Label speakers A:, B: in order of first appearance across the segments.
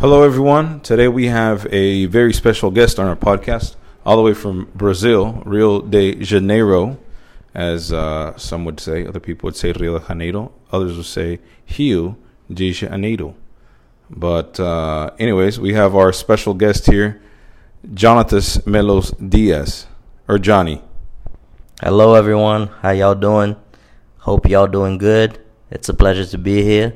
A: Hello, everyone. Today we have a very special guest on our podcast, all the way from Brazil, Rio de Janeiro, as uh, some would say. Other people would say Rio de Janeiro. Others would say Rio de Janeiro. But, uh, anyways, we have our special guest here, Jonatas Melos Dias, or Johnny.
B: Hello, everyone. How y'all doing? Hope y'all doing good. It's a pleasure to be here.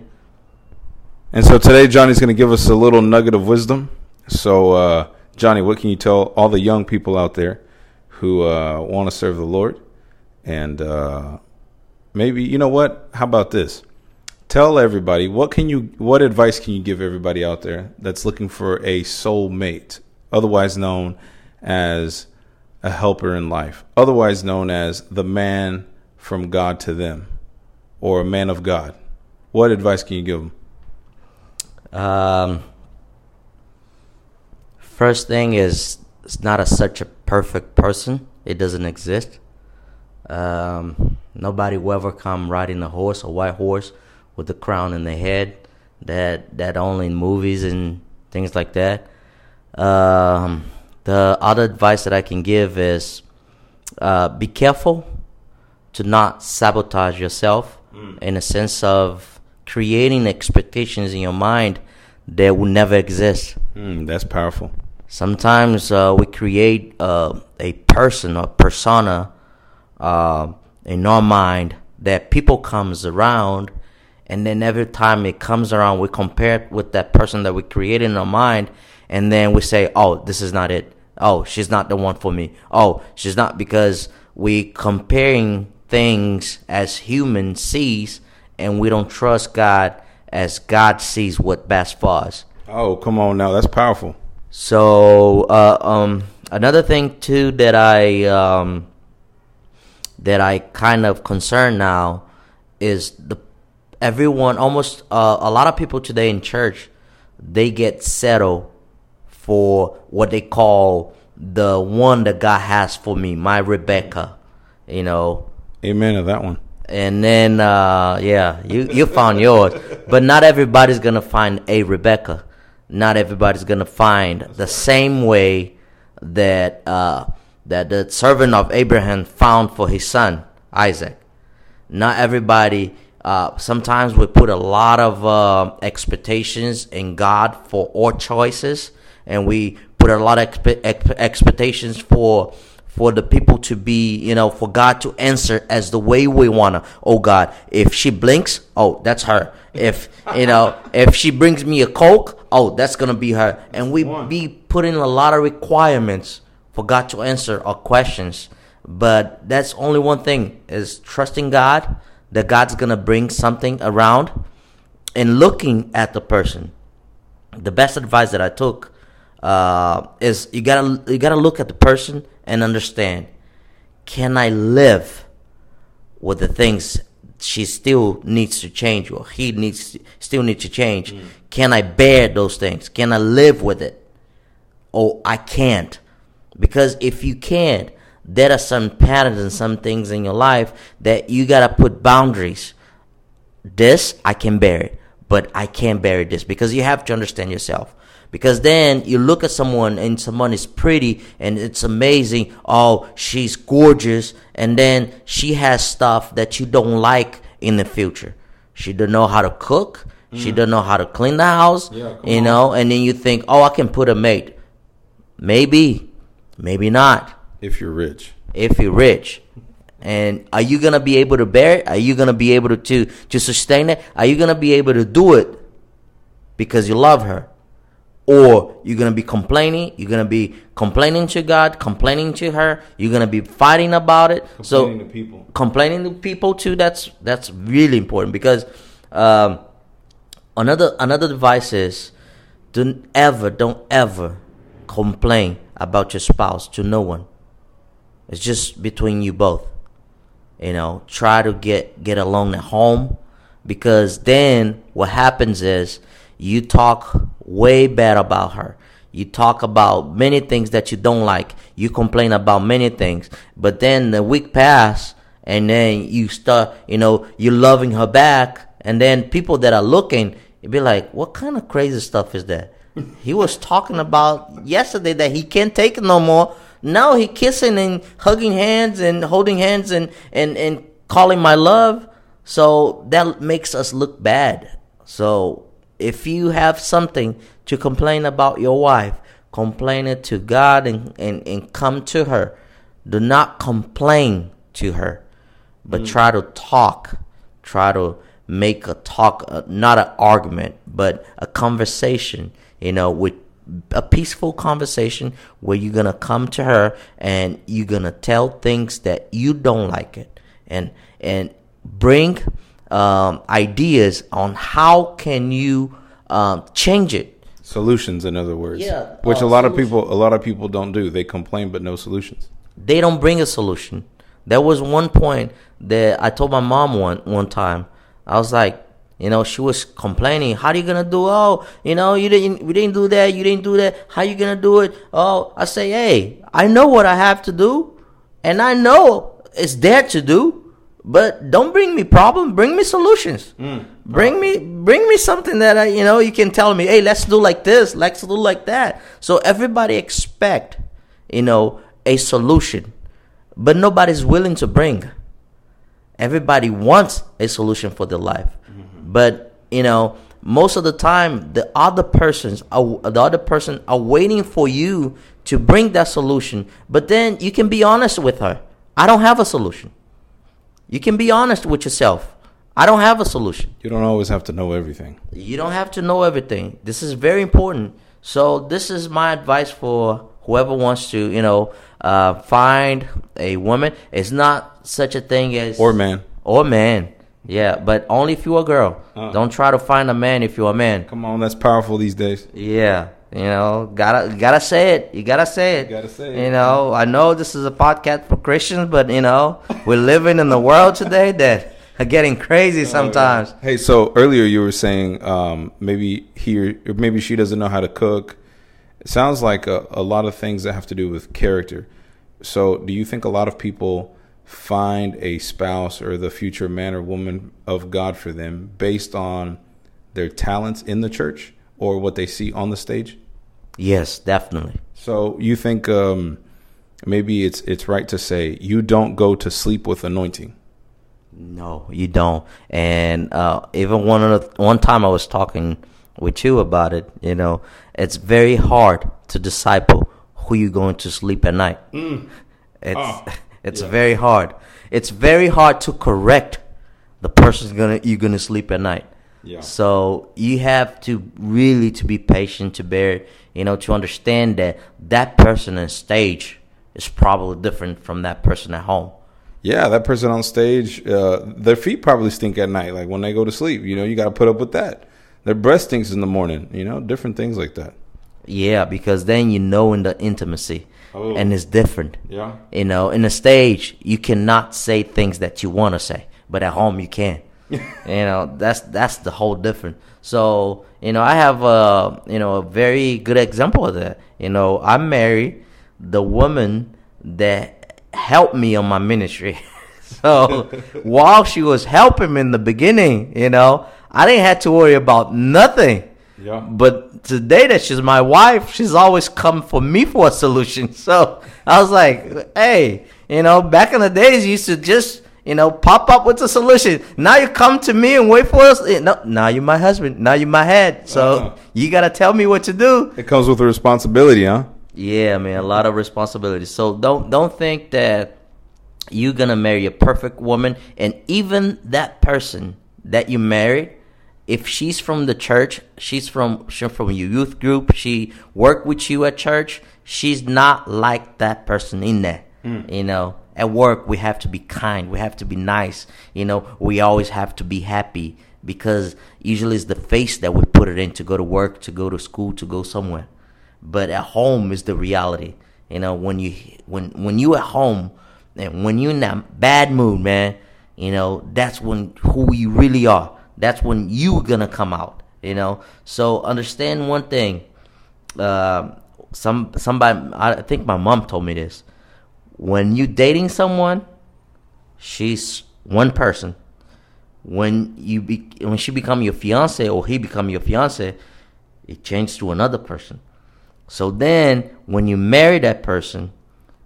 A: And so today, Johnny's going to give us a little nugget of wisdom. So, uh, Johnny, what can you tell all the young people out there who uh, want to serve the Lord? And uh, maybe, you know what? How about this? Tell everybody what can you, what advice can you give everybody out there that's looking for a soul mate, otherwise known as a helper in life, otherwise known as the man from God to them, or a man of God? What advice can you give them?
B: Um, first thing is, it's not a, such a perfect person. It doesn't exist. Um, nobody will ever come riding a horse, a white horse, with a crown in the head. That that only in movies and things like that. Um, the other advice that I can give is uh, be careful to not sabotage yourself mm. in a sense of creating expectations in your mind that will never exist.
A: Mm, that's powerful.
B: Sometimes uh, we create uh, a person or persona uh, in our mind that people comes around, and then every time it comes around, we compare it with that person that we created in our mind, and then we say, "Oh, this is not it. Oh, she's not the one for me. Oh, she's not," because we comparing things as human sees and we don't trust God as God sees what best for us.
A: Oh, come on now, that's powerful.
B: So, uh, um, another thing too that I um, that I kind of concern now is the everyone almost uh, a lot of people today in church they get settled for what they call the one that God has for me, my Rebecca. You know.
A: Amen to that one
B: and then uh, yeah, you you found yours, but not everybody's gonna find a Rebecca. Not everybody's gonna find the same way that uh, that the servant of Abraham found for his son Isaac. Not everybody. Uh, sometimes we put a lot of uh, expectations in God for our choices, and we put a lot of expe- expectations for for the people to be, you know, for God to answer as the way we wanna. Oh God, if she blinks, oh, that's her. If you know, if she brings me a coke, oh, that's gonna be her. And we be putting a lot of requirements for God to answer our questions. But that's only one thing is trusting God that God's gonna bring something around and looking at the person. The best advice that I took uh, is you gotta you gotta look at the person and understand can I live with the things she still needs to change or he needs to, still needs to change? Mm. can I bear those things? Can I live with it? Oh, I can't. Because if you can't there are some patterns and some things in your life that you gotta put boundaries. This I can bear it but I can't bear this because you have to understand yourself because then you look at someone and someone is pretty and it's amazing. Oh, she's gorgeous. And then she has stuff that you don't like in the future. She don't know how to cook. Mm. She don't know how to clean the house. Yeah, you on. know, and then you think, oh, I can put a mate. Maybe, maybe not.
A: If you're rich.
B: If you're rich. And are you gonna be able to bear it? Are you gonna be able to, to, to sustain it? Are you gonna be able to do it because you love her? Or you're gonna be complaining you're gonna be complaining to god complaining to her you're gonna be fighting about it.
A: Complaining so to people.
B: complaining to people too that's that's really important because um, another another advice is don't ever don't ever complain about your spouse to no one. It's just between you both. You know try to get get along at home because then what happens is you talk way bad about her. You talk about many things that you don't like. You complain about many things. But then the week pass and then you start, you know, you're loving her back. And then people that are looking, you be like, what kind of crazy stuff is that? he was talking about yesterday that he can't take it no more. Now he kissing and hugging hands and holding hands and, and, and calling my love. So that makes us look bad. So if you have something to complain about your wife, complain it to God and, and, and come to her. Do not complain to her, but mm. try to talk. Try to make a talk, uh, not an argument, but a conversation, you know, with a peaceful conversation where you're going to come to her and you're going to tell things that you don't like it and, and bring, um, ideas on how can you, um, change it
A: Solutions, in other words.
B: Yeah.
A: Which uh, a lot of people, a lot of people don't do. They complain, but no solutions.
B: They don't bring a solution. There was one point that I told my mom one one time. I was like, you know, she was complaining. How are you gonna do? Oh, you know, you didn't, we didn't do that. You didn't do that. How you gonna do it? Oh, I say, hey, I know what I have to do, and I know it's there to do. But don't bring me problem. Bring me solutions. Mm. Bring me bring me something that I you know you can tell me. Hey, let's do like this. Let's do like that. So everybody expect you know a solution, but nobody's willing to bring. Everybody wants a solution for their life, mm-hmm. but you know most of the time the other persons are, the other person are waiting for you to bring that solution. But then you can be honest with her. I don't have a solution. You can be honest with yourself. I don't have a solution.
A: You don't always have to know everything.
B: You don't have to know everything. This is very important. So this is my advice for whoever wants to, you know, uh, find a woman. It's not such a thing as
A: or man
B: or man. Yeah, but only if you're a girl. Uh, don't try to find a man if you're a man.
A: Come on, that's powerful these days.
B: Yeah, you know, gotta gotta say it. You gotta say it.
A: You gotta say it.
B: You know, I know this is a podcast for Christians, but you know, we're living in the world today that are getting crazy sometimes.
A: Oh, yeah. Hey, so earlier you were saying um, maybe he or maybe she doesn't know how to cook. It sounds like a, a lot of things that have to do with character. So, do you think a lot of people find a spouse or the future man or woman of God for them based on their talents in the church or what they see on the stage?
B: Yes, definitely.
A: So you think um, maybe it's it's right to say you don't go to sleep with anointing.
B: No, you don't. And uh, even one of the, one time I was talking with you about it. You know, it's very hard to disciple who you're going to sleep at night. Mm. It's oh, it's yeah. very hard. It's very hard to correct the person's gonna you're gonna sleep at night. Yeah. So you have to really to be patient to bear it you know, to understand that that person on stage is probably different from that person at home.
A: Yeah, that person on stage, uh, their feet probably stink at night, like when they go to sleep. You know, you got to put up with that. Their breath stinks in the morning. You know, different things like that.
B: Yeah, because then you know in the intimacy, oh. and it's different.
A: Yeah,
B: you know, in the stage you cannot say things that you want to say, but at home you can. you know, that's that's the whole difference. So, you know, I have a, you know, a very good example of that. You know, I married the woman that helped me on my ministry. so, while she was helping me in the beginning, you know, I didn't have to worry about nothing.
A: Yeah.
B: But today that she's my wife, she's always come for me for a solution. So I was like, hey, you know, back in the days, you used to just you know, pop up with a solution. Now you come to me and wait for us. No, now you're my husband. Now you're my head. So uh-huh. you gotta tell me what to do.
A: It comes with a responsibility, huh?
B: Yeah, man, a lot of responsibility. So don't don't think that you're gonna marry a perfect woman, and even that person that you married, if she's from the church, she's from she's from your youth group, she worked with you at church, she's not like that person in there. Mm. You know, at work we have to be kind. We have to be nice. You know we always have to be happy because usually it's the face that we put it in to go to work to go to school to go somewhere. But at home is the reality. You know when you when when you at home and when you're in that bad mood man you know that's when who you really are. That's when you gonna come out you know. So understand one thing. Uh, some somebody i think my mom told me this when you dating someone, she's one person. When you be, when she become your fiance or he become your fiance, it changed to another person. So then, when you marry that person,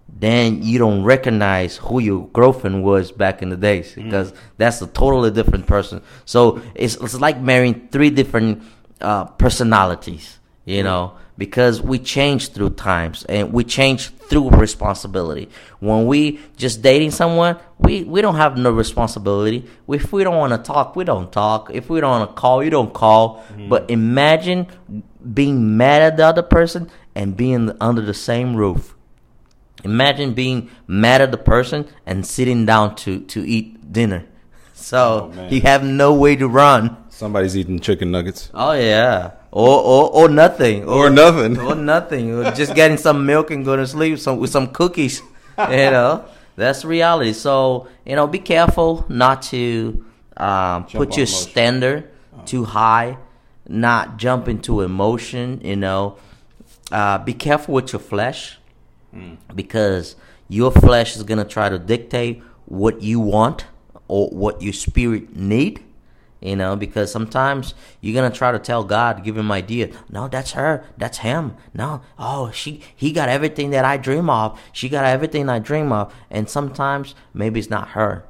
B: then you don't recognize who your girlfriend was back in the days
A: Mm.
B: because that's a totally different person. So it's it's like marrying three different uh, personalities, you mm-hmm. know, because we change through times and we change through responsibility. When we just dating someone, we we don't have no responsibility. If we don't want to talk, we don't talk. If we don't want to call, you don't call. Mm-hmm. But imagine being mad at the other person and being under the same roof. Imagine being mad at the person and sitting down to, to eat dinner. So
A: Oh,
B: you have no way to run.
A: Somebody's eating chicken nuggets.
B: Oh yeah, or or, or nothing,
A: Or nothing.
B: or nothing, or just getting some milk and going to sleep some with some cookies. You know, that's reality. So you know, be careful not to um, put your
A: emotion.
B: standard too high, not jump into emotion. You know, uh, be careful with your flesh because your flesh is gonna try to dictate what you want or what your spirit need you know because sometimes you're gonna try to tell god give him idea no that's her that's him no oh she he got everything that i dream of she got everything i dream of and sometimes maybe it's not her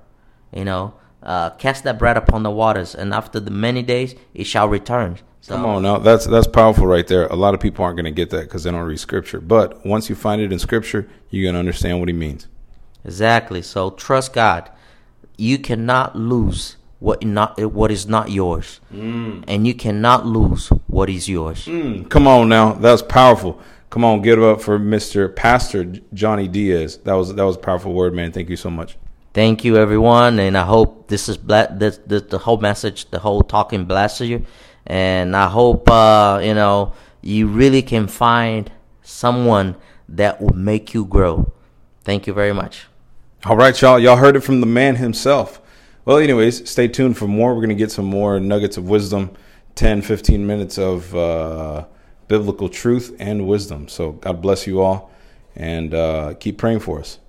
B: you know uh, cast that bread upon the waters and after the many days it shall return so
A: Come on now, that's that's powerful right there. A lot of people aren't going to get that because they don't read scripture. But once you find it in scripture, you're going to understand what he means.
B: Exactly. So trust God. You cannot lose what not what is not yours, and you cannot lose what is yours.
A: Mm, come on now, that's powerful. Come on, give it up for Mr. Pastor Johnny Dias. That was that was a powerful word, man. Thank you so much.
B: Thank you, everyone, and I hope this is ble- this, this the whole message, the whole talking blesses you, and I hope uh, you know you really can find someone that will make you grow. Thank you very much.
A: All right, y'all. Y'all heard it from the man himself. Well, anyways, stay tuned for more. We're going to get some more nuggets of wisdom 10, 15 minutes of uh, biblical truth and wisdom. So, God bless you all and uh, keep praying for us.